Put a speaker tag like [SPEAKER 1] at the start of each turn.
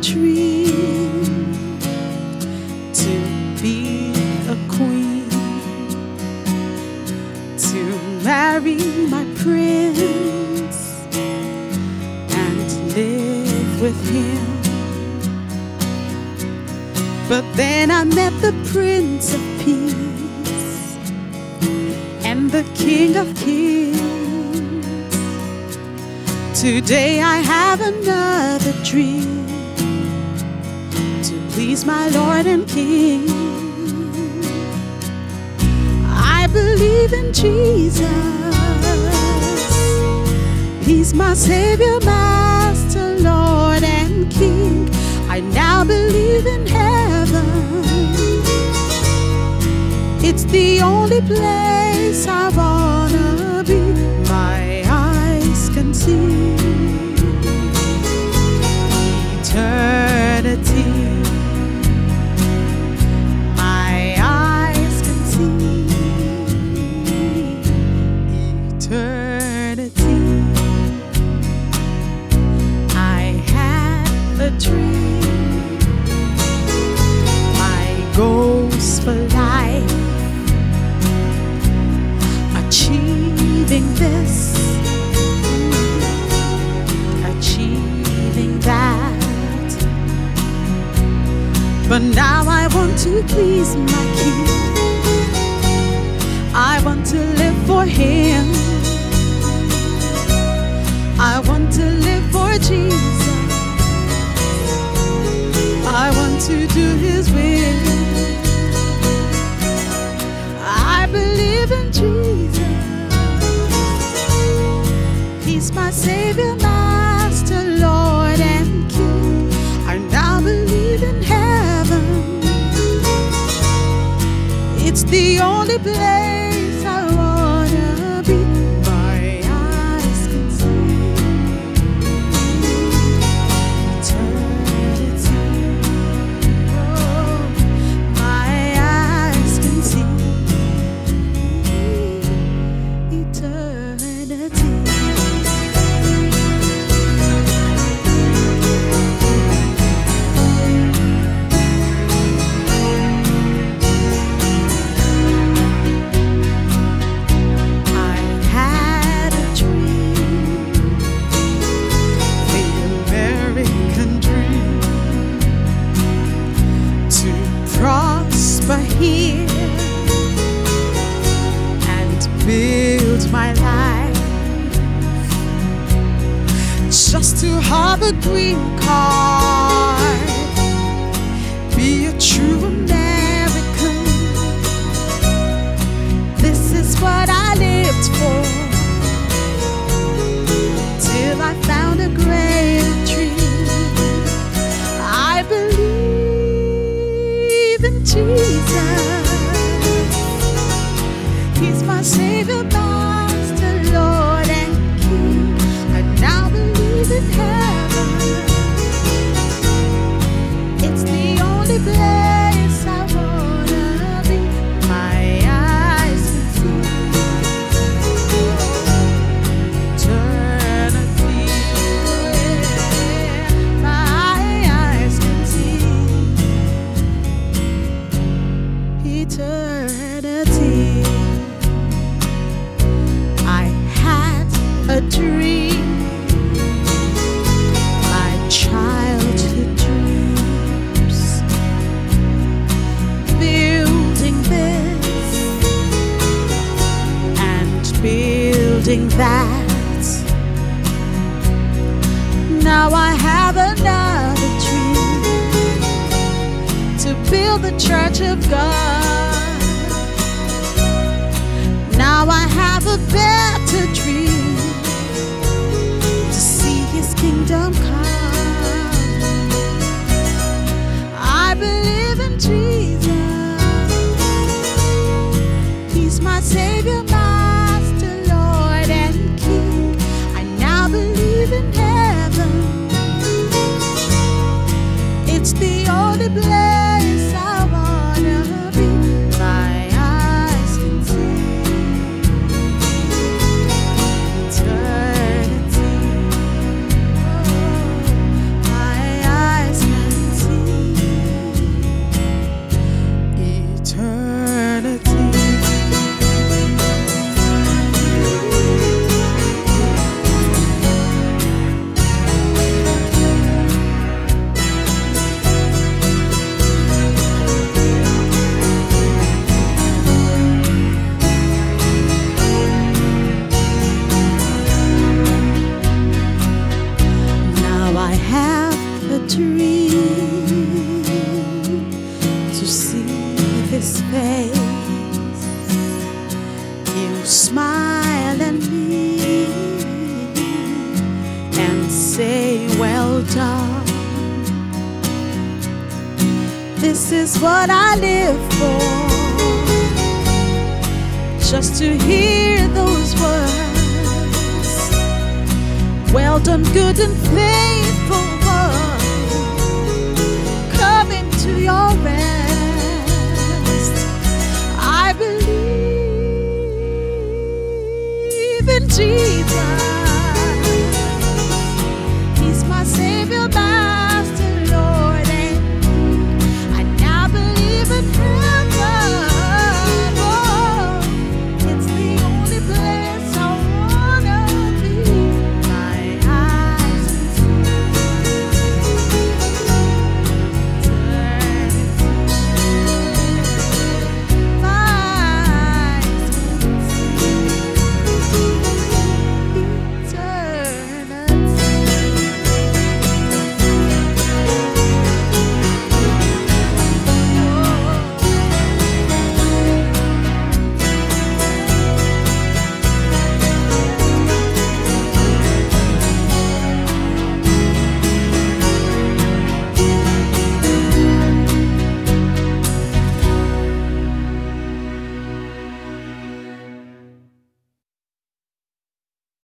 [SPEAKER 1] dream to be a queen, to marry my prince and live with him. But then I met the Prince of Peace and the King of Kings. Today I have another dream to please my Lord and King. I believe in Jesus. He's my Savior, Master, Lord, and King. I now believe in heaven. It's the only place I wanna this. Achieving that. But now I want to please my King. I want to live for Him. I want to live for Jesus. I want to do Savior, Master, Lord, and King. I now believe in heaven. It's the only place my life, just to have a green card, a dream, my childhood dreams, building this and building that. Now I have another dream to build the church of God. Now I have a better dream I believe in Jesus. He's my Savior, Master, Lord, and King. I now believe in heaven. It's the only His face. He'll smile at me and say, Well done. This is what I live for. Just to hear those words. Well done, good and faithful